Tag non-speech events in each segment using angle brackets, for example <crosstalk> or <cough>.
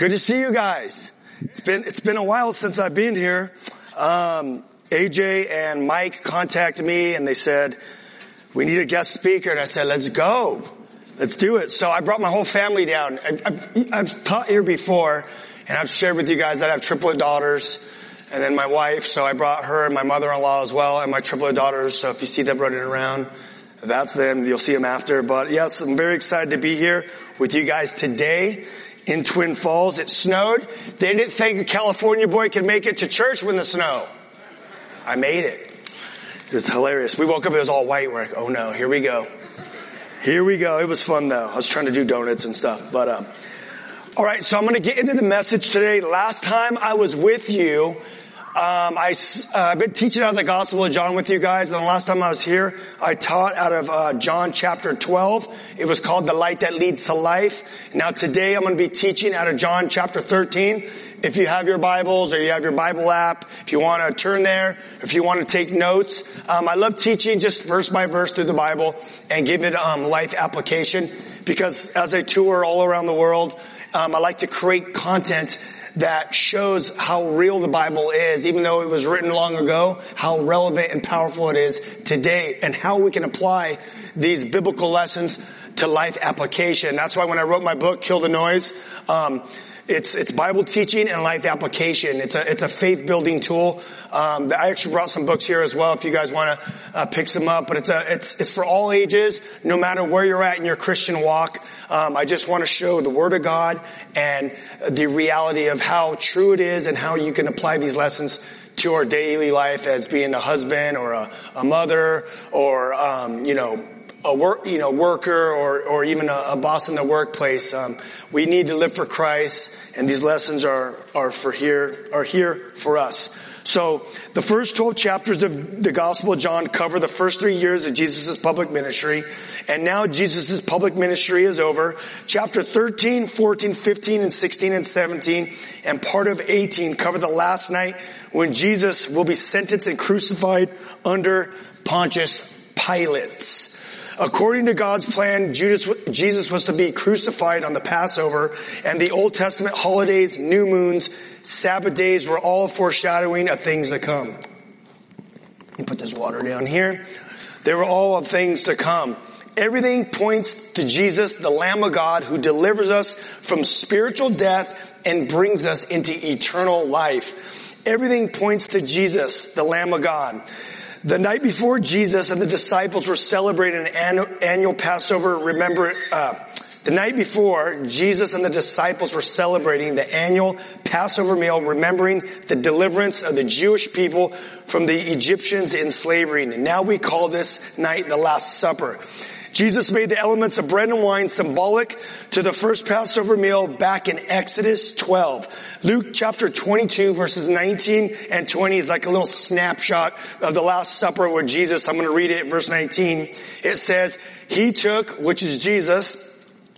Good to see you guys. It's been, it's been a while since I've been here. Um, AJ and Mike contacted me and they said, we need a guest speaker. And I said, let's go. Let's do it. So I brought my whole family down. I've, I've, I've taught here before and I've shared with you guys that I have triplet daughters and then my wife. So I brought her and my mother-in-law as well and my triplet daughters. So if you see them running around, that's them. You'll see them after. But yes, I'm very excited to be here with you guys today in Twin Falls. It snowed. They didn't think a California boy could make it to church when the snow. I made it. It was hilarious. We woke up, it was all white. We're like, oh no, here we go. Here we go. It was fun though. I was trying to do donuts and stuff, but, um, all right. So I'm going to get into the message today. Last time I was with you, um, I, have uh, been teaching out of the Gospel of John with you guys. And the last time I was here, I taught out of uh, John chapter 12. It was called The Light That Leads to Life. Now today I'm going to be teaching out of John chapter 13. If you have your Bibles or you have your Bible app, if you want to turn there, if you want to take notes, um, I love teaching just verse by verse through the Bible and give it um, life application because as I tour all around the world, um, I like to create content that shows how real the Bible is, even though it was written long ago, how relevant and powerful it is today and how we can apply these biblical lessons to life application. That's why when I wrote my book, Kill the Noise, um, it's it's Bible teaching and life application. It's a it's a faith building tool. Um, I actually brought some books here as well if you guys want to uh, pick some up. But it's a it's it's for all ages, no matter where you're at in your Christian walk. Um, I just want to show the Word of God and the reality of how true it is and how you can apply these lessons to our daily life as being a husband or a, a mother or um, you know a work, you know, worker or, or even a, a boss in the workplace. Um, we need to live for Christ and these lessons are, are for here, are here for us. So the first 12 chapters of the Gospel of John cover the first three years of Jesus' public ministry. And now Jesus' public ministry is over. Chapter 13, 14, 15, and 16 and 17 and part of 18 cover the last night when Jesus will be sentenced and crucified under Pontius Pilate. According to God's plan, Judas, Jesus was to be crucified on the Passover and the Old Testament holidays, new moons, Sabbath days were all foreshadowing of things to come. Me put this water down here. They were all of things to come. Everything points to Jesus, the Lamb of God, who delivers us from spiritual death and brings us into eternal life. Everything points to Jesus, the Lamb of God. The night before Jesus and the disciples were celebrating an annual Passover, remember, uh, the night before, Jesus and the disciples were celebrating the annual Passover meal, remembering the deliverance of the Jewish people from the Egyptians in slavery. And now we call this night the Last Supper. Jesus made the elements of bread and wine symbolic to the first Passover meal back in Exodus 12. Luke chapter 22 verses 19 and 20 is like a little snapshot of the Last Supper with Jesus. I'm going to read it, verse 19. It says, He took, which is Jesus,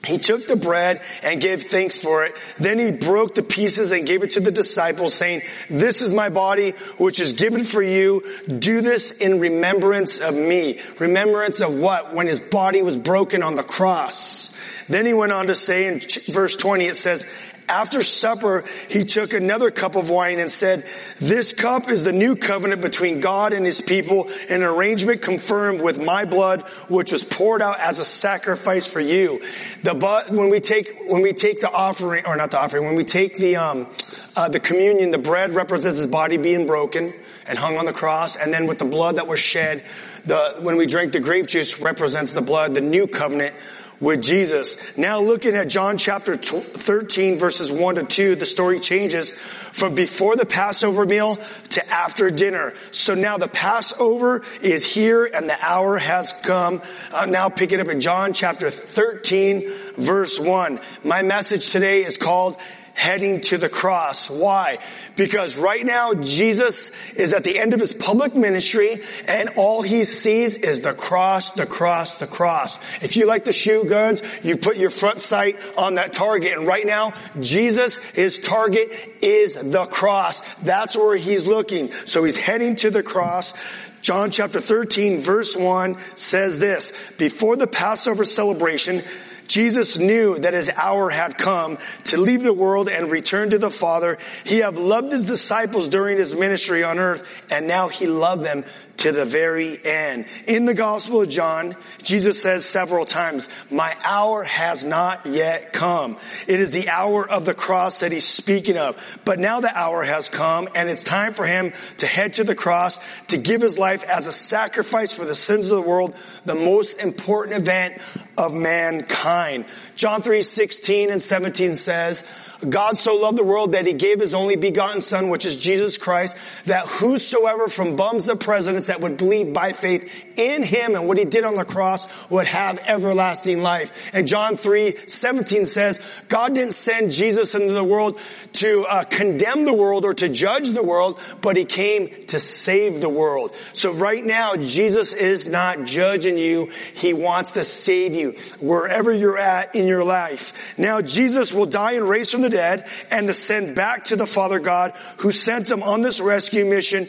he took the bread and gave thanks for it. Then he broke the pieces and gave it to the disciples saying, this is my body which is given for you. Do this in remembrance of me. Remembrance of what? When his body was broken on the cross. Then he went on to say in verse 20, it says, after supper, he took another cup of wine and said, this cup is the new covenant between God and his people, an arrangement confirmed with my blood, which was poured out as a sacrifice for you. The, but when we take, when we take the offering, or not the offering, when we take the, um, uh, the communion, the bread represents his body being broken and hung on the cross, and then with the blood that was shed, the, when we drink the grape juice represents the blood, the new covenant with Jesus. Now looking at John chapter 13 verses 1 to 2, the story changes from before the Passover meal to after dinner. So now the Passover is here and the hour has come. I'm now picking up in John chapter 13 verse 1. My message today is called heading to the cross. Why? Because right now Jesus is at the end of his public ministry and all he sees is the cross, the cross, the cross. If you like to shoot guns, you put your front sight on that target and right now Jesus, his target is the cross. That's where he's looking. So he's heading to the cross. John chapter 13 verse 1 says this, before the Passover celebration, Jesus knew that his hour had come to leave the world and return to the Father. He had loved his disciples during his ministry on earth and now he loved them to the very end. In the Gospel of John, Jesus says several times, my hour has not yet come. It is the hour of the cross that he's speaking of. But now the hour has come and it's time for him to head to the cross, to give his life as a sacrifice for the sins of the world, the most important event of mankind. John 3, 16 and 17 says, God so loved the world that he gave his only begotten son, which is Jesus Christ, that whosoever from bums the presidents that would believe by faith in him and what he did on the cross would have everlasting life. And John 3, 17 says, God didn't send Jesus into the world to uh, condemn the world or to judge the world, but he came to save the world. So right now, Jesus is not judging you. He wants to save you wherever you're at in your life. Now Jesus will die and raise from the dead and send back to the Father God who sent him on this rescue mission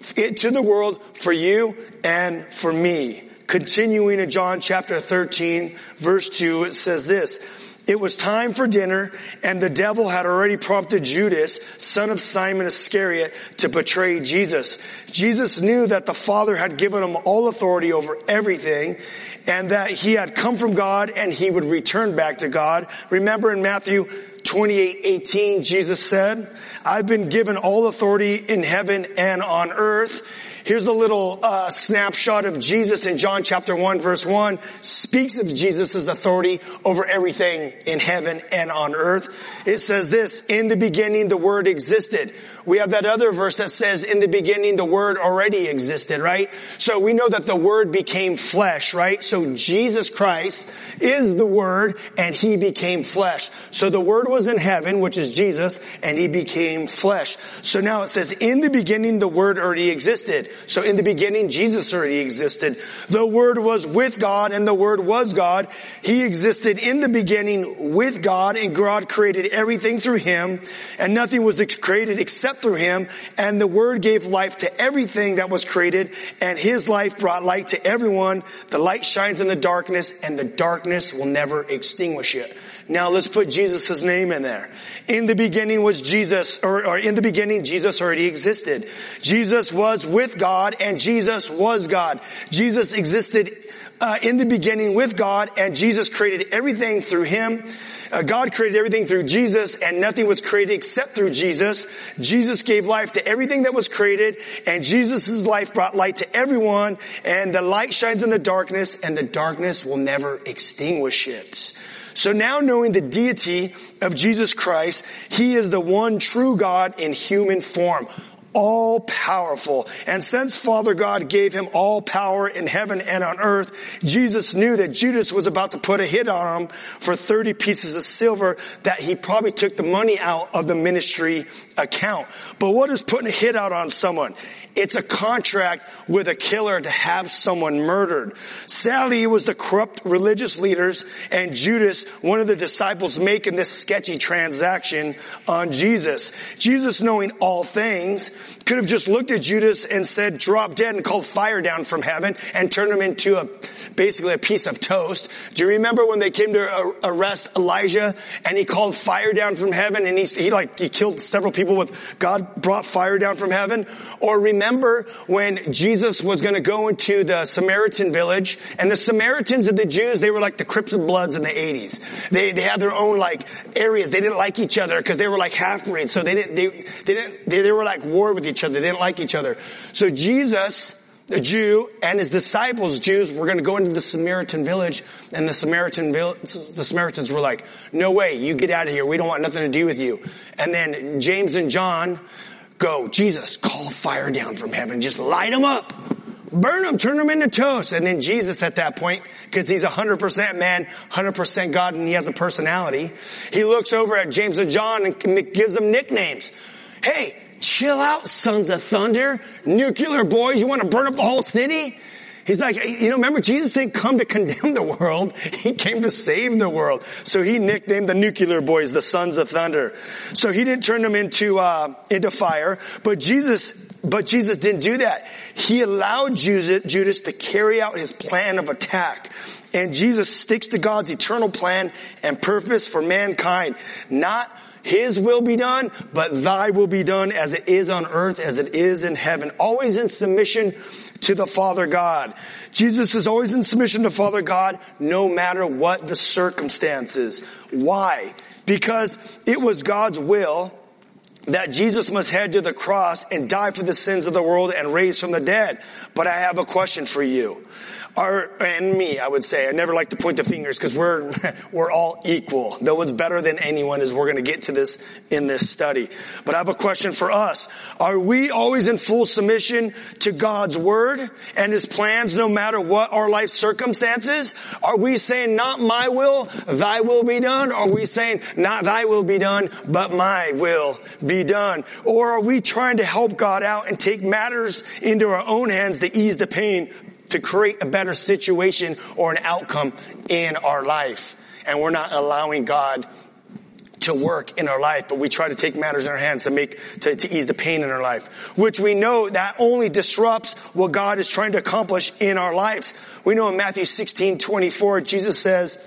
to the world for you and for me. Continuing in John chapter 13 verse 2, it says this, it was time for dinner and the devil had already prompted Judas, son of Simon Iscariot, to betray Jesus. Jesus knew that the Father had given him all authority over everything and that he had come from God and he would return back to God. Remember in Matthew 28, 18, Jesus said, I've been given all authority in heaven and on earth. Here's a little uh, snapshot of Jesus in John chapter 1 verse 1 speaks of Jesus' authority over everything in heaven and on earth. It says this, in the beginning the word existed. We have that other verse that says in the beginning the word already existed, right? So we know that the word became flesh, right? So Jesus Christ is the word and he became flesh. So the word was in heaven, which is Jesus, and he became flesh. So now it says in the beginning the word already existed. So in the beginning, Jesus already existed. The Word was with God and the Word was God. He existed in the beginning with God and God created everything through Him and nothing was created except through Him and the Word gave life to everything that was created and His life brought light to everyone. The light shines in the darkness and the darkness will never extinguish it. Now let's put Jesus' name in there. In the beginning was Jesus, or, or, in the beginning Jesus already existed. Jesus was with God and Jesus was God. Jesus existed uh, in the beginning with God and Jesus created everything through Him. Uh, God created everything through Jesus and nothing was created except through Jesus. Jesus gave life to everything that was created and Jesus' life brought light to everyone and the light shines in the darkness and the darkness will never extinguish it. So now knowing the deity of Jesus Christ, He is the one true God in human form all powerful. And since Father God gave him all power in heaven and on earth, Jesus knew that Judas was about to put a hit on him for 30 pieces of silver that he probably took the money out of the ministry account. But what is putting a hit out on someone? It's a contract with a killer to have someone murdered. Sadly, it was the corrupt religious leaders and Judas, one of the disciples, making this sketchy transaction on Jesus. Jesus knowing all things could have just looked at Judas and said, drop dead and called fire down from heaven and turned him into a, basically a piece of toast. Do you remember when they came to arrest Elijah and he called fire down from heaven and he, he like, he killed several people with God brought fire down from heaven? Or remember when Jesus was going to go into the Samaritan village and the Samaritans and the Jews, they were like the Crips and Bloods in the 80s. They, they had their own like areas. They didn't like each other because they were like half-breeds. So they didn't, they, they didn't, they, they were like war with each other. They didn't like each other. So Jesus, a Jew and his disciples, Jews, were going to go into the Samaritan village and the Samaritan the Samaritans were like, no way, you get out of here. We don't want nothing to do with you. And then James and John, go, Jesus, call fire down from heaven. Just light them up. Burn them, turn them into toast. And then Jesus at that point, because he's 100% man, 100% God, and he has a personality, he looks over at James and John and gives them nicknames. Hey, chill out, sons of thunder, nuclear boys, you want to burn up the whole city? He's like, you know, remember Jesus didn't come to condemn the world. <laughs> He came to save the world. So he nicknamed the nuclear boys the sons of thunder. So he didn't turn them into, uh, into fire, but Jesus, but Jesus didn't do that. He allowed Judas to carry out his plan of attack. And Jesus sticks to God's eternal plan and purpose for mankind. Not his will be done, but thy will be done as it is on earth, as it is in heaven. Always in submission to the Father God. Jesus is always in submission to Father God, no matter what the circumstances. Why? Because it was God's will that Jesus must head to the cross and die for the sins of the world and raise from the dead. But I have a question for you our, and me, I would say. I never like to point the fingers because we're, <laughs> we're all equal. No one's better than anyone as we're going to get to this in this study. But I have a question for us. Are we always in full submission to God's word and his plans no matter what our life circumstances? Are we saying not my will, thy will be done? Are we saying not thy will be done, but my will be done? Or are we trying to help God out and take matters into our own hands to ease the pain to create a better situation or an outcome in our life. And we're not allowing God to work in our life, but we try to take matters in our hands to make, to, to, ease the pain in our life, which we know that only disrupts what God is trying to accomplish in our lives. We know in Matthew 16, 24, Jesus says,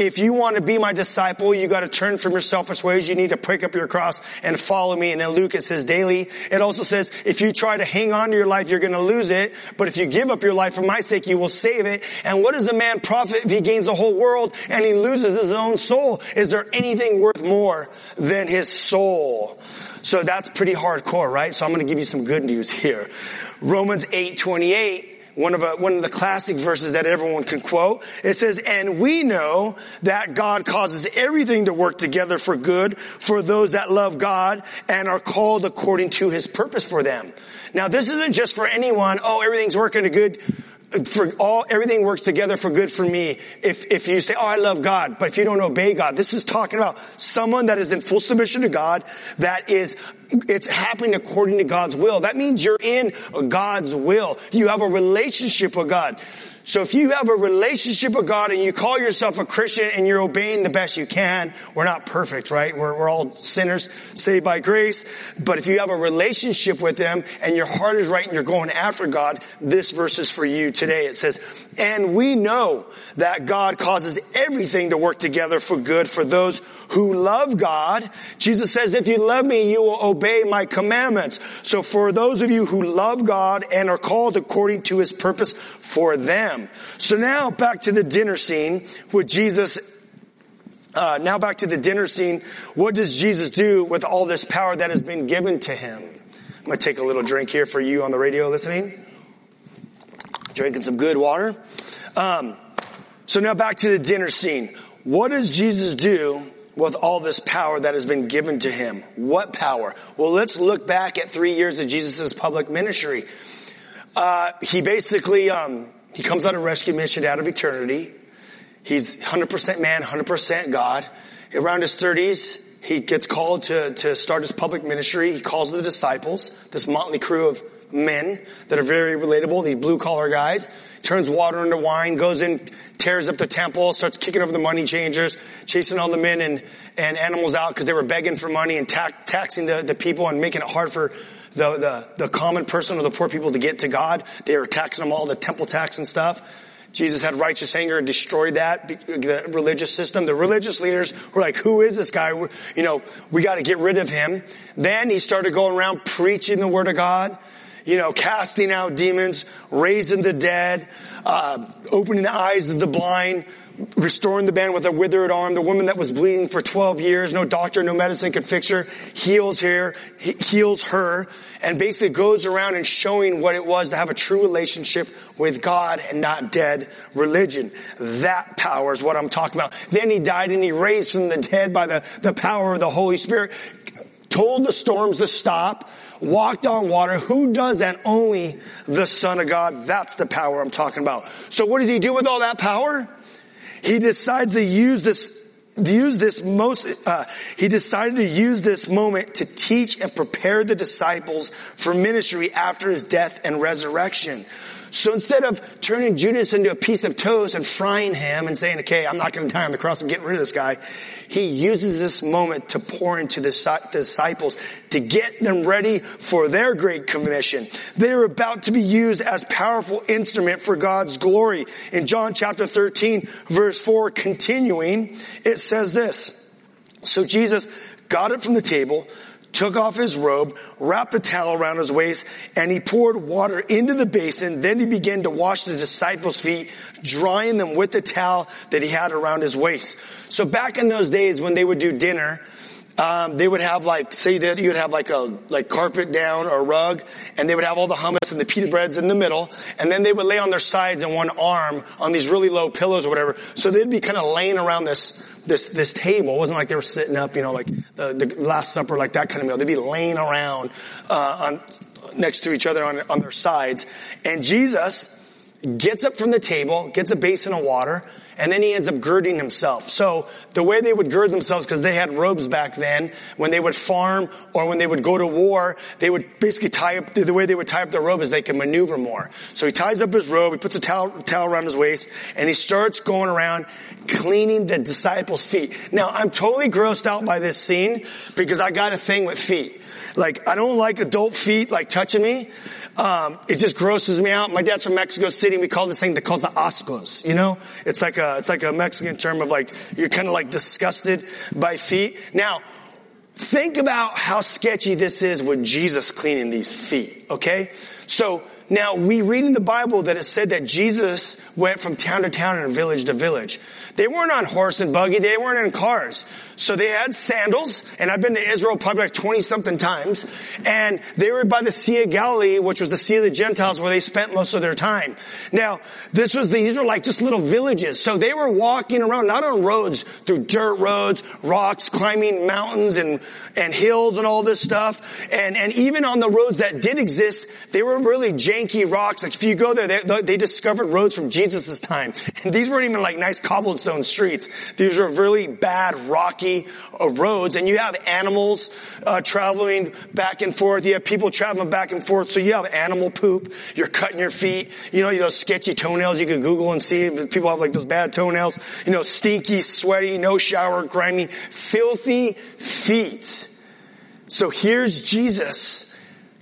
if you want to be my disciple, you got to turn from your selfish ways. You need to pick up your cross and follow me. And in Luke it says daily. It also says if you try to hang on to your life, you're going to lose it. But if you give up your life for my sake, you will save it. And what does a man profit if he gains the whole world and he loses his own soul? Is there anything worth more than his soul? So that's pretty hardcore, right? So I'm going to give you some good news here. Romans 8, 28 one of, a, one of the classic verses that everyone can quote. It says, and we know that God causes everything to work together for good for those that love God and are called according to his purpose for them. Now this isn't just for anyone, oh, everything's working good for all, everything works together for good for me. If, if you say, oh, I love God, but if you don't obey God, this is talking about someone that is in full submission to God, that is, it's happening according to God's will. That means you're in God's will. You have a relationship with God. So if you have a relationship with God and you call yourself a Christian and you're obeying the best you can, we're not perfect, right? We're, we're all sinners saved by grace. But if you have a relationship with Him and your heart is right and you're going after God, this verse is for you today. It says, and we know that God causes everything to work together for good for those who love God. Jesus says, if you love me, you will obey my commandments. So for those of you who love God and are called according to His purpose for them, So now back to the dinner scene with Jesus uh, now back to the dinner scene. What does Jesus do with all this power that has been given to him? I'm to take a little drink here for you on the radio listening. Drinking some good water. Um, so now back to the dinner scene. What does Jesus do with all this power that has been given to him? What power? Well, let's look back at three years of Jesus' public ministry. Uh, he basically um, he comes on a rescue mission out of eternity. He's 100% man, 100% God. Around his 30s, he gets called to, to start his public ministry. He calls the disciples, this motley crew of men that are very relatable, these blue collar guys, turns water into wine, goes in, tears up the temple, starts kicking over the money changers, chasing all the men and, and animals out because they were begging for money and ta- taxing the, the people and making it hard for the, the, the common person or the poor people to get to God. They were taxing them all, the temple tax and stuff. Jesus had righteous anger and destroyed that, the religious system. The religious leaders were like, who is this guy? You know, we gotta get rid of him. Then he started going around preaching the word of God, you know, casting out demons, raising the dead, uh, opening the eyes of the blind, restoring the man with a withered arm, the woman that was bleeding for 12 years, no doctor, no medicine could fix her, heals her, heals her, and basically goes around and showing what it was to have a true relationship with God and not dead religion. That power is what I'm talking about. Then he died and he raised from the dead by the, the power of the Holy Spirit, told the storms to stop, walked on water. Who does that? Only the Son of God. That's the power I'm talking about. So what does he do with all that power? He decides to use this use this most uh, he decided to use this moment to teach and prepare the disciples for ministry after his death and resurrection So instead of turning Judas into a piece of toast and frying him and saying, okay, I'm not going to die on the cross, I'm getting rid of this guy, he uses this moment to pour into the disciples to get them ready for their great commission. They're about to be used as powerful instrument for God's glory. In John chapter 13 verse 4 continuing, it says this, so Jesus got it from the table, took off his robe, wrapped a towel around his waist, and he poured water into the basin. Then he began to wash the disciples' feet, drying them with the towel that he had around his waist. So back in those days when they would do dinner, um, they would have like, say that you would have like a, like carpet down or rug, and they would have all the hummus and the pita breads in the middle, and then they would lay on their sides and one arm on these really low pillows or whatever. So they'd be kind of laying around this, this, this table. It wasn't like they were sitting up, you know, like the, the Last Supper, like that kind of meal. They'd be laying around, uh, on, next to each other on, on their sides. And Jesus gets up from the table, gets a basin of water, and then he ends up girding himself. So the way they would gird themselves, because they had robes back then, when they would farm or when they would go to war, they would basically tie up, the way they would tie up their robe is they could maneuver more. So he ties up his robe, he puts a towel, towel around his waist, and he starts going around cleaning the disciples' feet. Now I'm totally grossed out by this scene because I got a thing with feet. Like I don't like adult feet like touching me. Um, it just grosses me out. My dad's from Mexico City. and We call this thing they call the ascos. You know, it's like a it's like a Mexican term of like you're kind of like disgusted by feet. Now, think about how sketchy this is with Jesus cleaning these feet. Okay, so now we read in the Bible that it said that Jesus went from town to town and village to village. They weren't on horse and buggy. They weren't in cars. So they had sandals, and I've been to Israel probably like 20 something times, and they were by the Sea of Galilee, which was the Sea of the Gentiles where they spent most of their time. Now, this was, these were like just little villages. So they were walking around, not on roads, through dirt roads, rocks, climbing mountains and, and hills and all this stuff. And, and even on the roads that did exist, they were really janky rocks. Like if you go there, they, they discovered roads from Jesus' time. <laughs> And these weren't even like nice cobblestone streets. These were really bad, rocky, uh, roads and you have animals uh, traveling back and forth. You have people traveling back and forth. So you have animal poop. You're cutting your feet. You know those sketchy toenails you can Google and see. People have like those bad toenails. You know, stinky, sweaty, no shower, grimy, filthy feet. So here's Jesus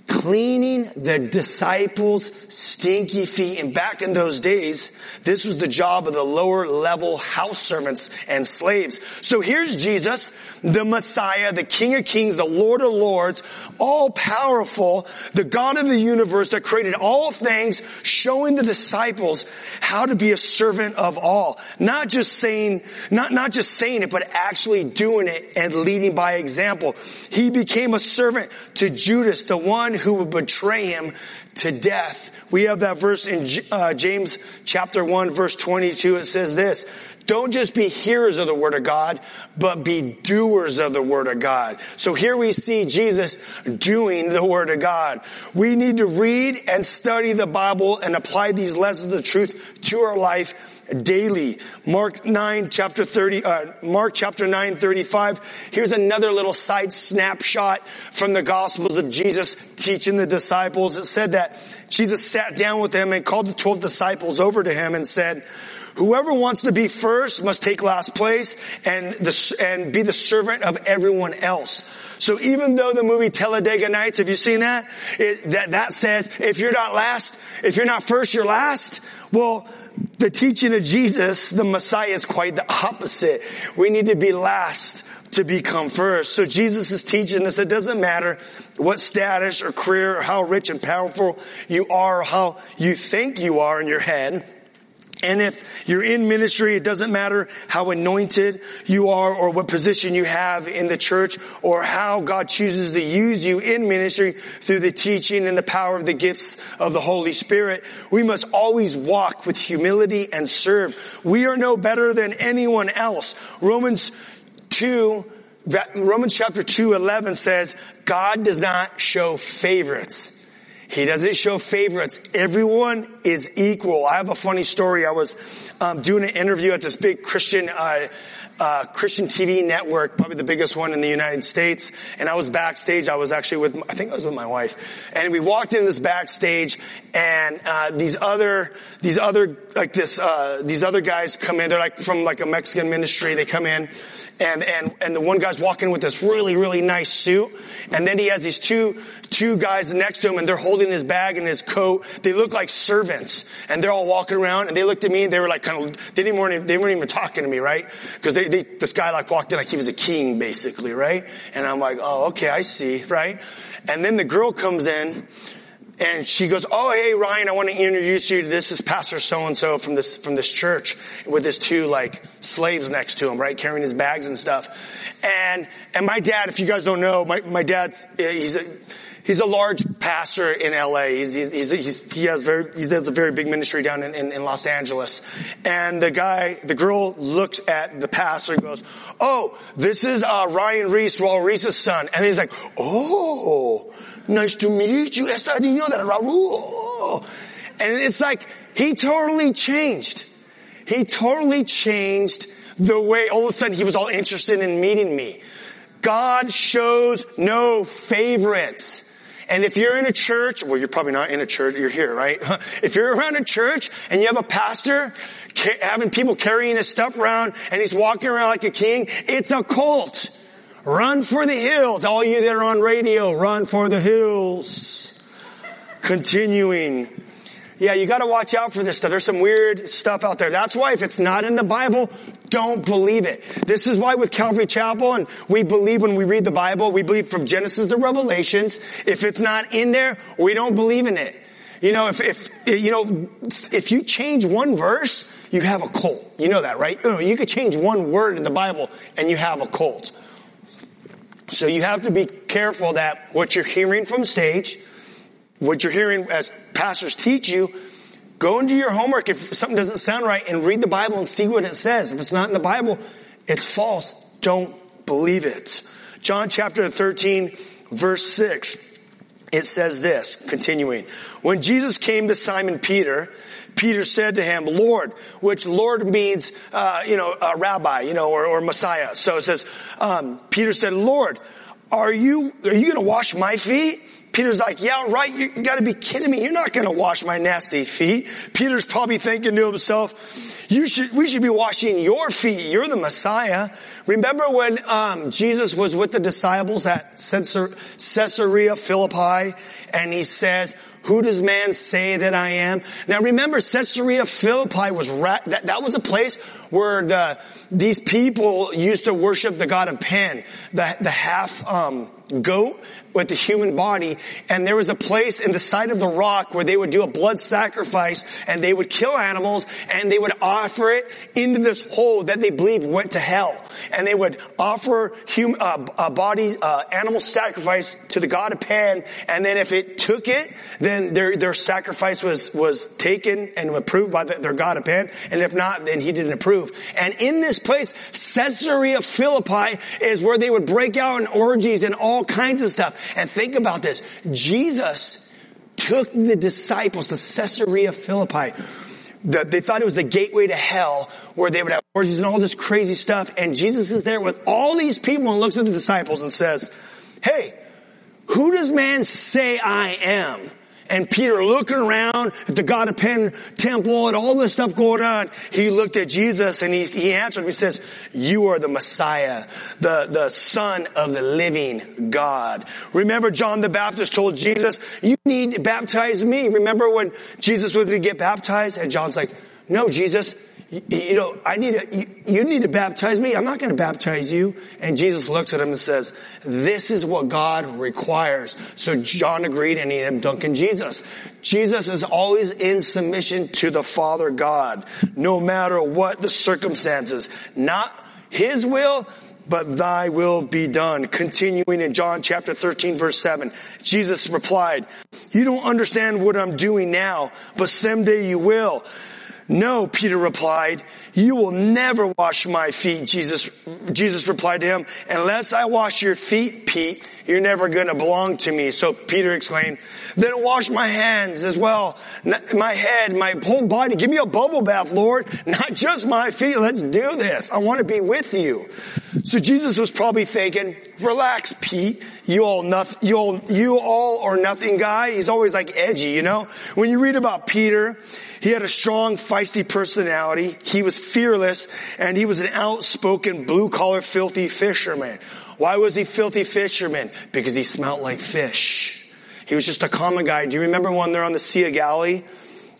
cleaning the disciples' stinky feet. And back in those days, this was the job of the lower level house servants and slaves. So here's Jesus, the Messiah, the King of Kings, the Lord of Lords, all powerful, the God of the universe that created all things, showing the disciples how to be a servant of all. Not just saying, not, not just saying it, but actually doing it and leading by example. He became a servant to Judas, the one who would betray him to death. We have that verse in uh, James chapter 1 verse 22. It says this, don't just be hearers of the word of God, but be doers of the word of God. So here we see Jesus doing the word of God. We need to read and study the Bible and apply these lessons of truth to our life daily. Mark 9 chapter 30, uh, Mark chapter 9 35. Here's another little side snapshot from the gospels of Jesus teaching the disciples. It said that Jesus sat down with them and called the 12 disciples over to him and said, Whoever wants to be first must take last place and the, and be the servant of everyone else. So even though the movie Talladega Nights, have you seen that? It, that, that says if you're not last, if you're not first, you're last. Well, the teaching of Jesus, the Messiah is quite the opposite. We need to be last to become first. So Jesus is teaching us it doesn't matter what status or career or how rich and powerful you are or how you think you are in your head. And if you're in ministry, it doesn't matter how anointed you are or what position you have in the church or how God chooses to use you in ministry through the teaching and the power of the gifts of the Holy Spirit. We must always walk with humility and serve. We are no better than anyone else. Romans 2, Romans chapter 2, 11 says, God does not show favorites. He doesn't show favorites. Everyone is equal. I have a funny story. I was um, doing an interview at this big Christian uh, uh, Christian TV network, probably the biggest one in the United States. And I was backstage. I was actually with, I think I was with my wife. And we walked in this backstage and, uh, these other, these other, like this, uh, these other guys come in. They're like from like a Mexican ministry. They come in and, and, and the one guy's walking with this really, really nice suit. And then he has these two, two guys next to him and they're holding his bag and his coat. They look like servants and they're all walking around and they looked at me and they were like kind of, they didn't even, they weren't even talking to me, right? Cause they, they, this guy like walked in like he was a king basically, right? And I'm like, oh, okay, I see, right? And then the girl comes in and she goes, "Oh, hey Ryan, I want to introduce you. To this is Pastor so and so from this from this church with his two like slaves next to him, right, carrying his bags and stuff." And and my dad, if you guys don't know, my my dad, he's a he's a large pastor in LA. He's, he's, he's, he has very, he has a very big ministry down in, in, in, Los Angeles. And the guy, the girl looks at the pastor and goes, oh, this is, uh, Ryan Ries, Raul Ries's son. And he's like, oh, nice to meet you. I didn't know that, Raul. And it's like, he totally changed. He totally changed the way all of a sudden he was all interested in meeting me. God shows no favorites. And if you're in a church, well, you're probably not in a church, you're here, right? <laughs> If you're around a church and you have a pastor having people carrying his stuff around and he's walking around like a king, it's a cult. Run for the hills. All you that are on radio, run for the hills. Continuing. Yeah, you gotta watch out for this stuff. There's some weird stuff out there. That's why if it's not in the Bible, don't believe it. This is why with Calvary Chapel and we believe when we read the Bible, we believe from Genesis to Revelations. If it's not in there, we don't believe in it. You know, if, if, you know, if you change one verse, you have a cult. You know that, right? Uh, you could change one word in the Bible and you have a cult. So you have to be careful that what you're hearing from stage, what you're hearing as pastors teach you, go into your homework if something doesn't sound right and read the Bible and see what it says. If it's not in the Bible, it's false. Don't believe it. John chapter 13 verse 6. It says this, continuing. When Jesus came to Simon Peter, Peter said to him, Lord, which Lord means, uh, you know, a rabbi, you know, or, or Messiah. So it says, um, Peter said, Lord, are you, are you going to wash my feet? Peter's like, yeah, right. You gotta be kidding me. You're not gonna wash my nasty feet. Peter's probably thinking to himself, you should, we should be washing your feet. You're the Messiah. Remember when, um, Jesus was with the disciples at Caesarea Philippi and he says, who does man say that I am? Now remember, Caesarea Philippi was, ra- that, that was a place where the, these people used to worship the god of Pan, the, the half, um, goat with the human body. And there was a place in the side of the rock where they would do a blood sacrifice and they would kill animals and they would offer it into this hole that they believed went to hell. And they would offer human, uh, uh, body, uh, animal sacrifice to the god of Pan. And then if it took it, then their, their sacrifice was, was taken and approved by the, their god of Pan. And if not, then he didn't approve. And in this place, Caesarea Philippi is where they would break out in orgies and all kinds of stuff. And think about this. Jesus took the disciples to Caesarea Philippi. The, they thought it was the gateway to hell where they would have orgies and all this crazy stuff. And Jesus is there with all these people and looks at the disciples and says, Hey, who does man say I am? And Peter looking around at the God of Pan temple and all this stuff going on, he looked at Jesus and he, he answered. He says, you are the Messiah, the, the son of the living God. Remember John the Baptist told Jesus, you need to baptize me. Remember when Jesus was to get baptized and John's like, no, Jesus, you, know, I need to, you, you need to baptize me. I'm not going to baptize you. And Jesus looks at him and says, this is what God requires. So John agreed and he ended dunking Jesus. Jesus is always in submission to the Father God, no matter what the circumstances. Not his will, but thy will be done. Continuing in John chapter 13 verse 7, Jesus replied, you don't understand what I'm doing now, but someday you will. No, Peter replied, you will never wash my feet, Jesus, Jesus replied to him, unless I wash your feet, Pete, you're never gonna belong to me. So Peter exclaimed, then wash my hands as well, my head, my whole body. Give me a bubble bath, Lord, not just my feet. Let's do this. I want to be with you. So Jesus was probably thinking, relax, Pete. You all nothing, you all, you all or nothing guy. He's always like edgy, you know? When you read about Peter, he had a strong, feisty personality. He was fearless and he was an outspoken, blue collar, filthy fisherman. Why was he filthy fisherman? Because he smelt like fish. He was just a common guy. Do you remember when they're on the Sea of Galilee?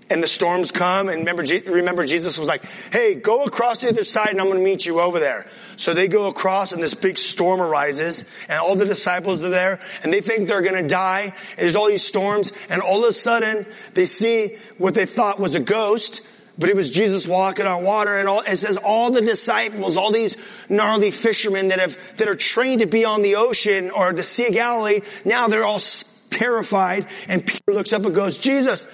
And the storms come and remember, remember Jesus was like, hey, go across the other side and I'm going to meet you over there. So they go across and this big storm arises and all the disciples are there and they think they're going to die. And there's all these storms and all of a sudden they see what they thought was a ghost but it was Jesus walking on water and all, it says all the disciples, all these gnarly fishermen that have, that are trained to be on the ocean or the Sea of Galilee, now they're all terrified and Peter looks up and goes, Jesus,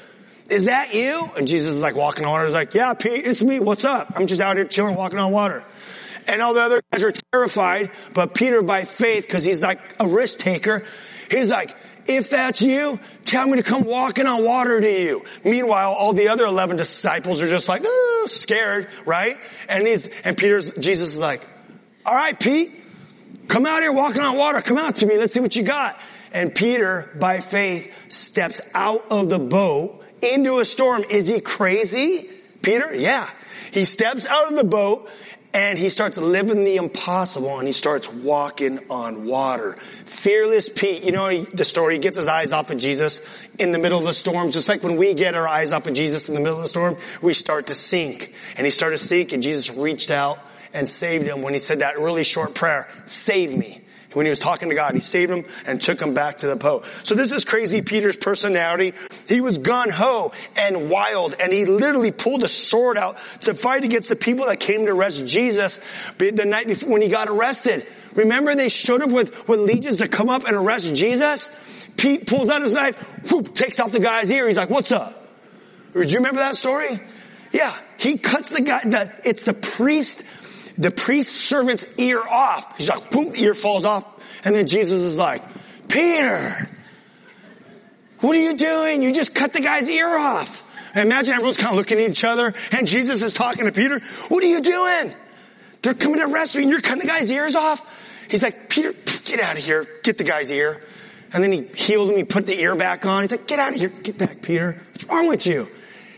is that you? And Jesus is like walking on water. He's like, yeah, Pete, it's me. What's up? I'm just out here chilling, walking on water. And all the other guys are terrified, but Peter by faith, because he's like a risk taker, he's like, if that's you, tell me to come walking on water to you. Meanwhile, all the other 11 disciples are just like, scared, right? And he's, and Peter's, Jesus is like, all right, Pete, come out here walking on water. Come out to me. Let's see what you got. And Peter, by faith, steps out of the boat into a storm. Is he crazy? Peter? Yeah. He steps out of the boat and he starts living the impossible and he starts walking on water. Fearless Pete, you know the story, he gets his eyes off of Jesus in the middle of the storm, just like when we get our eyes off of Jesus in the middle of the storm, we start to sink. And he started to sink and Jesus reached out and saved him when he said that really short prayer, save me when he was talking to God. He saved him and took him back to the boat. So this is crazy Peter's personality. He was gun ho and wild and he literally pulled a sword out to fight against the people that came to arrest Jesus the night before when he got arrested. Remember they showed up with, with legions to come up and arrest Jesus? Pete pulls out his knife, whoop, takes off the guy's ear. He's like, what's up? Do you remember that story? Yeah, he cuts the guy, the, it's the priest the priest's servant's ear off. He's like, boom, the ear falls off. And then Jesus is like, Peter, what are you doing? You just cut the guy's ear off. And imagine everyone's kind of looking at each other and Jesus is talking to Peter. What are you doing? They're coming to arrest me and you're cutting the guy's ears off. He's like, Peter, get out of here. Get the guy's ear. And then he healed him. He put the ear back on. He's like, get out of here. Get back, Peter. What's wrong with you?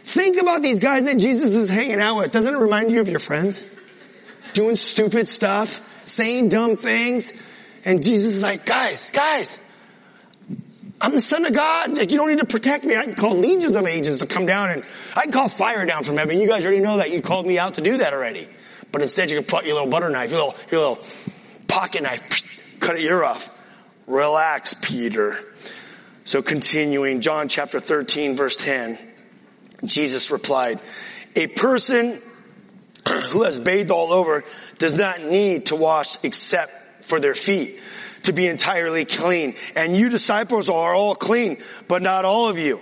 Think about these guys that Jesus is hanging out with. Doesn't it remind you of your friends? Doing stupid stuff, saying dumb things. And Jesus is like, guys, guys, I'm the son of God. Like, you don't need to protect me. I can call legions of angels to come down and I can call fire down from heaven. You guys already know that. You called me out to do that already. But instead you can put your little butter knife, your little, your little pocket knife, <sniffs> cut your ear off. Relax, Peter. So continuing, John chapter 13 verse 10, Jesus replied, a person <clears throat> who has bathed all over does not need to wash except for their feet to be entirely clean. And you disciples are all clean, but not all of you.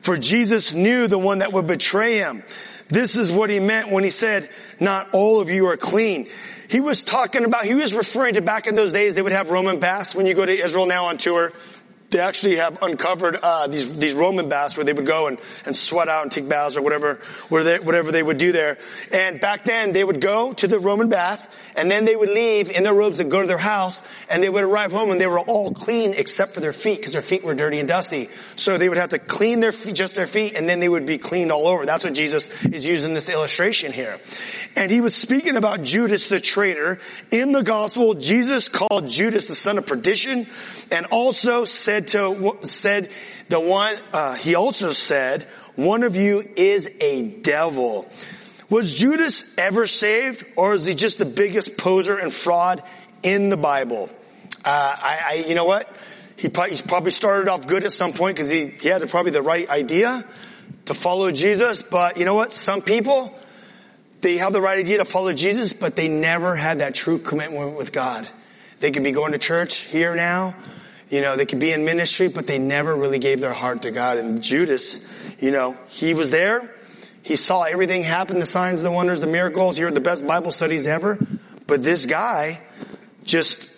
For Jesus knew the one that would betray him. This is what he meant when he said, not all of you are clean. He was talking about, he was referring to back in those days, they would have Roman baths when you go to Israel now on tour they actually have uncovered uh, these these Roman baths where they would go and, and sweat out and take baths or whatever they, whatever they would do there. And back then they would go to the Roman bath and then they would leave in their robes and go to their house and they would arrive home and they were all clean except for their feet because their feet were dirty and dusty. So they would have to clean their feet, just their feet and then they would be cleaned all over. That's what Jesus is using this illustration here. And he was speaking about Judas the traitor. In the gospel, Jesus called Judas the son of perdition and also said said to, said the one, uh, he also said, one of you is a devil. Was Judas ever saved or is he just the biggest poser and fraud in the Bible? Uh, I, I, you know what? He probably, probably started off good at some point because he, he had probably the right idea to follow Jesus. But you know what? Some people, they have the right idea to follow Jesus, but they never had that true commitment with God. They could be going to church here now, you know, they could be in ministry, but they never really gave their heart to God. And Judas, you know, he was there. He saw everything happen, the signs, the wonders, the miracles. He heard the best Bible studies ever. But this guy just,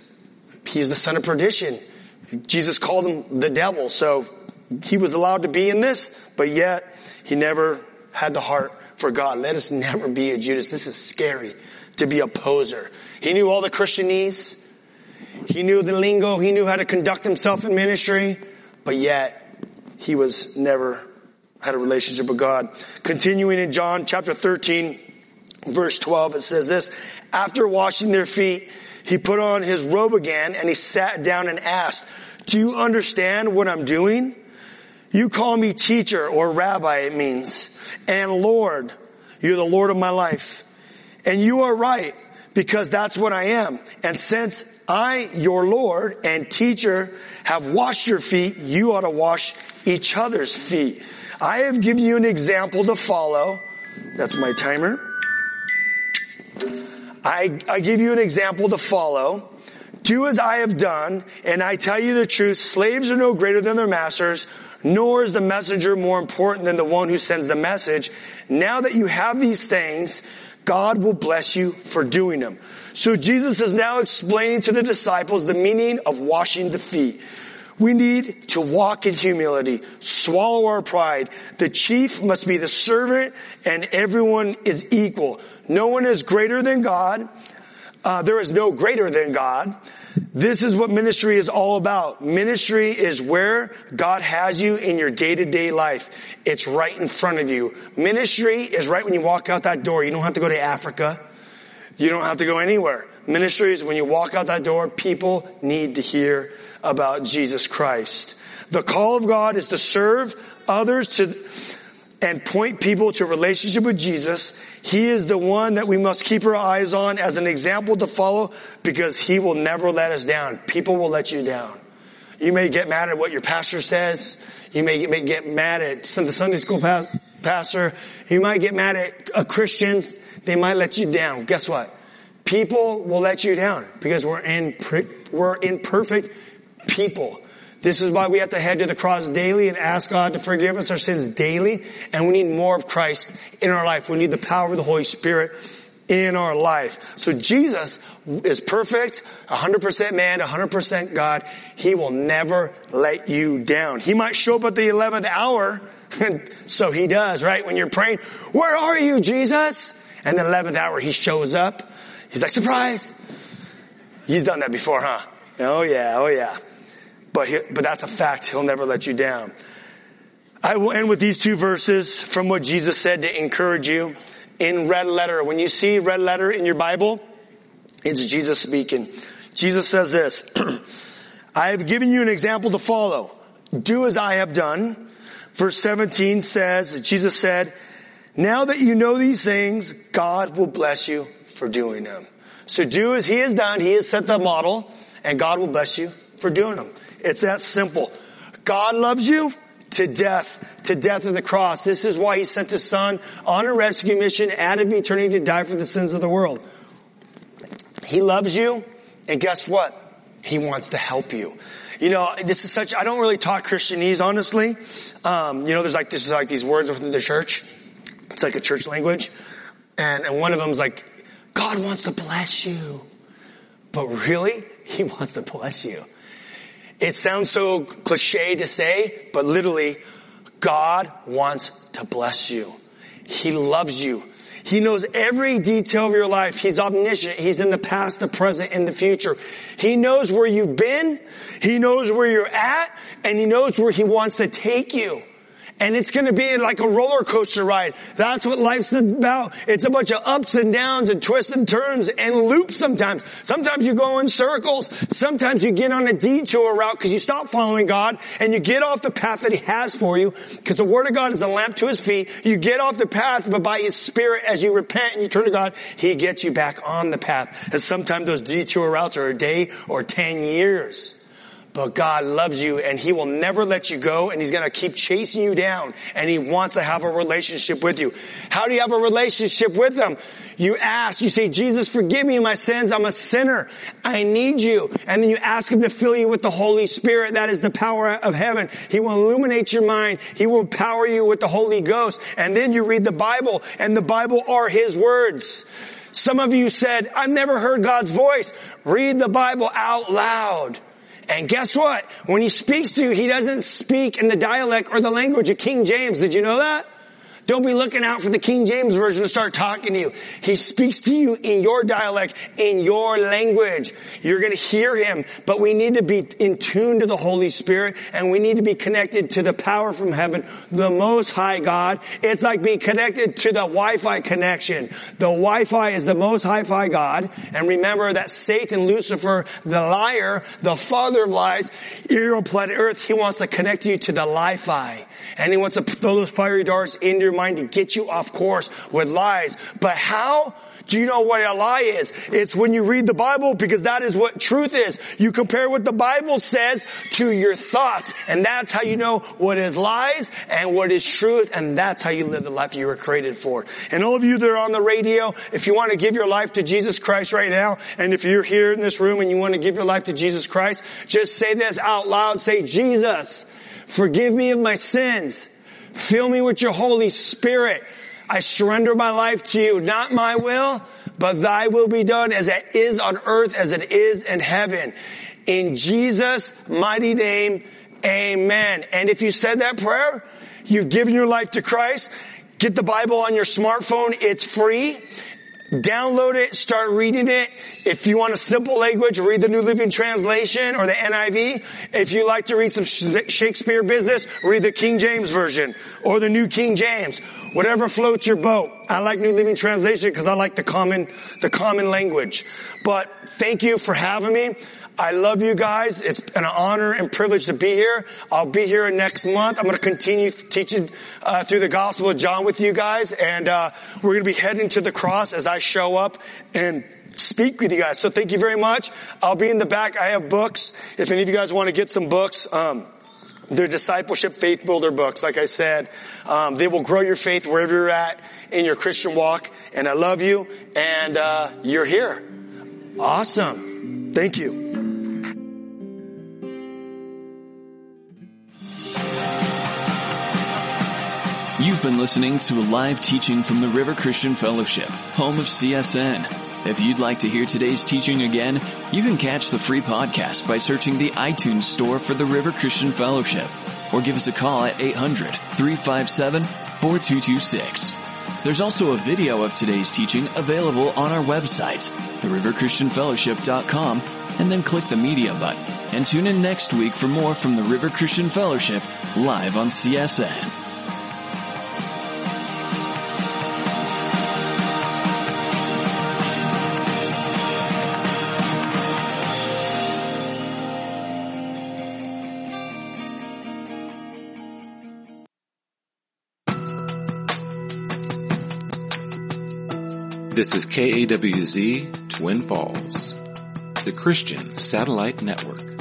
he's the son of perdition. Jesus called him the devil. So he was allowed to be in this, but yet he never had the heart for God. Let us <laughs> never be a Judas. This is scary to be a poser. He knew all the Christianese. He knew the lingo. He knew how to conduct himself in ministry, but yet he was never had a relationship with God. Continuing in John chapter 13, verse 12, it says this, after washing their feet, he put on his robe again and he sat down and asked, do you understand what I'm doing? You call me teacher or rabbi, it means, and Lord. You're the Lord of my life. And you are right because that's what I am. And since I, your Lord and teacher, have washed your feet, you ought to wash each other's feet. I have given you an example to follow. That's my timer. I, I give you an example to follow. Do as I have done, and I tell you the truth, slaves are no greater than their masters, nor is the messenger more important than the one who sends the message. Now that you have these things, God will bless you for doing them. So Jesus is now explaining to the disciples the meaning of washing the feet. We need to walk in humility, swallow our pride. The chief must be the servant and everyone is equal. No one is greater than God. Uh, there is no greater than God. This is what ministry is all about. Ministry is where God has you in your day-to-day life. It's right in front of you. Ministry is right when you walk out that door. You don't have to go to Africa. You don't have to go anywhere. Ministry is when you walk out that door, people need to hear about Jesus Christ. The call of God is to serve others to, and point people to a relationship with Jesus. He is the one that we must keep our eyes on as an example to follow because he will never let us down. People will let you down. You may get mad at what your pastor says. You may get, may get mad at the Sunday school pastor. You might get mad at Christians. They might let you down. Guess what? People will let you down because we're in, we're imperfect people. This is why we have to head to the cross daily and ask God to forgive us our sins daily. And we need more of Christ in our life. We need the power of the Holy Spirit in our life. So Jesus is perfect, 100% man, 100% God. He will never let you down. He might show up at the 11th hour. and <laughs> so he does, right? When you're praying, where are you, Jesus? And the 11th hour, he shows up He's like, surprise. He's done that before, huh? Oh yeah, oh yeah. But, he, but that's a fact. He'll never let you down. I will end with these two verses from what Jesus said to encourage you in red letter. When you see red letter in your Bible, it's Jesus speaking. Jesus says this, <clears throat> I have given you an example to follow. Do as I have done. Verse 17 says, Jesus said, now that you know these things, God will bless you for doing them. So do as he has done. He has set the model and God will bless you for doing them. It's that simple. God loves you to death, to death of the cross. This is why he sent his son on a rescue mission out of eternity to die for the sins of the world. He loves you and guess what? He wants to help you. You know, this is such, I don't really talk Christianese, honestly. Um, you know, there's like, this is like these words within the church. It's like a church language. And, and one of them is like, God wants to bless you. But really, He <laughs> wants to bless you. It sounds so cliche to say, but literally, God wants to bless you. He loves you. He knows every detail of your life. He's omniscient. He's in the past, the present, and the future. He knows where you've been. He knows where you're at, and He knows where He wants to take you. And it's gonna be like a roller coaster ride. That's what life's about. It's a bunch of ups and downs and twists and turns and loops sometimes. Sometimes you go in circles. Sometimes you get on a detour route because you stop following God and you get off the path that He has for you because the Word of God is a lamp to His feet. You get off the path, but by His Spirit, as you repent and you turn to God, He gets you back on the path. And sometimes those detour routes are a day or ten years. But God loves you and he will never let you go and he's to keep chasing you down and he wants to have a relationship with you. How do you have a relationship with him? You ask, you say, Jesus, forgive me my sins. I'm a sinner. I need you. And then you ask him to fill you with the Holy Spirit. That is the power of heaven. He will illuminate your mind. He will empower you with the Holy Ghost. And then you read the Bible and the Bible are his words. Some of you said, I've never heard God's voice. Read the Bible out loud. And guess what? When he speaks to you, he doesn't speak in the dialect or the language of King James. Did you know that? Don't be looking out for the King James Version to start talking to you. He speaks to you in your dialect, in your language. You're to hear him, but we need to be in tune to the Holy Spirit and we need to be connected to the power from heaven, the most high God. It's like being connected to the Wi-Fi connection. The Wi-Fi is the most high-fi God. And remember that Satan, Lucifer, the liar, the father of lies, here on planet earth, he wants to connect you to the Li-Fi. And he wants to throw those fiery darts into your mind to get you off course with lies. But how? Do you know what a lie is? It's when you read the Bible because that is what truth is. You compare what the Bible says to your thoughts and that's how you know what is lies and what is truth and that's how you live the life you were created for. And all of you that are on the radio, if you want to give your life to Jesus Christ right now and if you're here in this room and you want to give your life to Jesus Christ, just say this out loud. Say, Jesus, forgive me of my sins. Fill me with your Holy Spirit. I surrender my life to you, not my will, but thy will be done as it is on earth as it is in heaven. In Jesus' mighty name, amen. And if you said that prayer, you've given your life to Christ, get the Bible on your smartphone. It's free. Download it, start reading it. If you want a simple language, read the New Living Translation or the NIV. If you like to read some Shakespeare business, read the King James Version or the New King James. Whatever floats your boat. I like New Living Translation because I like the common, the common language. But thank you for having me. I love you guys. It's an honor and privilege to be here. I'll be here next month. I'm going to continue teaching uh, through the Gospel of John with you guys, and uh, we're going to be heading to the cross as I show up and speak with you guys. So thank you very much. I'll be in the back. I have books. If any of you guys want to get some books. Um, they're discipleship faith builder books. Like I said, um, they will grow your faith wherever you're at in your Christian walk. And I love you, and uh, you're here. Awesome. Thank you. You've been listening to a live teaching from the River Christian Fellowship, home of CSN. If you'd like to hear today's teaching again, you can catch the free podcast by searching the iTunes store for the River Christian Fellowship or give us a call at 800-357-4226. There's also a video of today's teaching available on our website, theriverchristianfellowship.com, and then click the media button. And tune in next week for more from the River Christian Fellowship live on CSN. Is KAWZ Twin Falls, the Christian Satellite Network.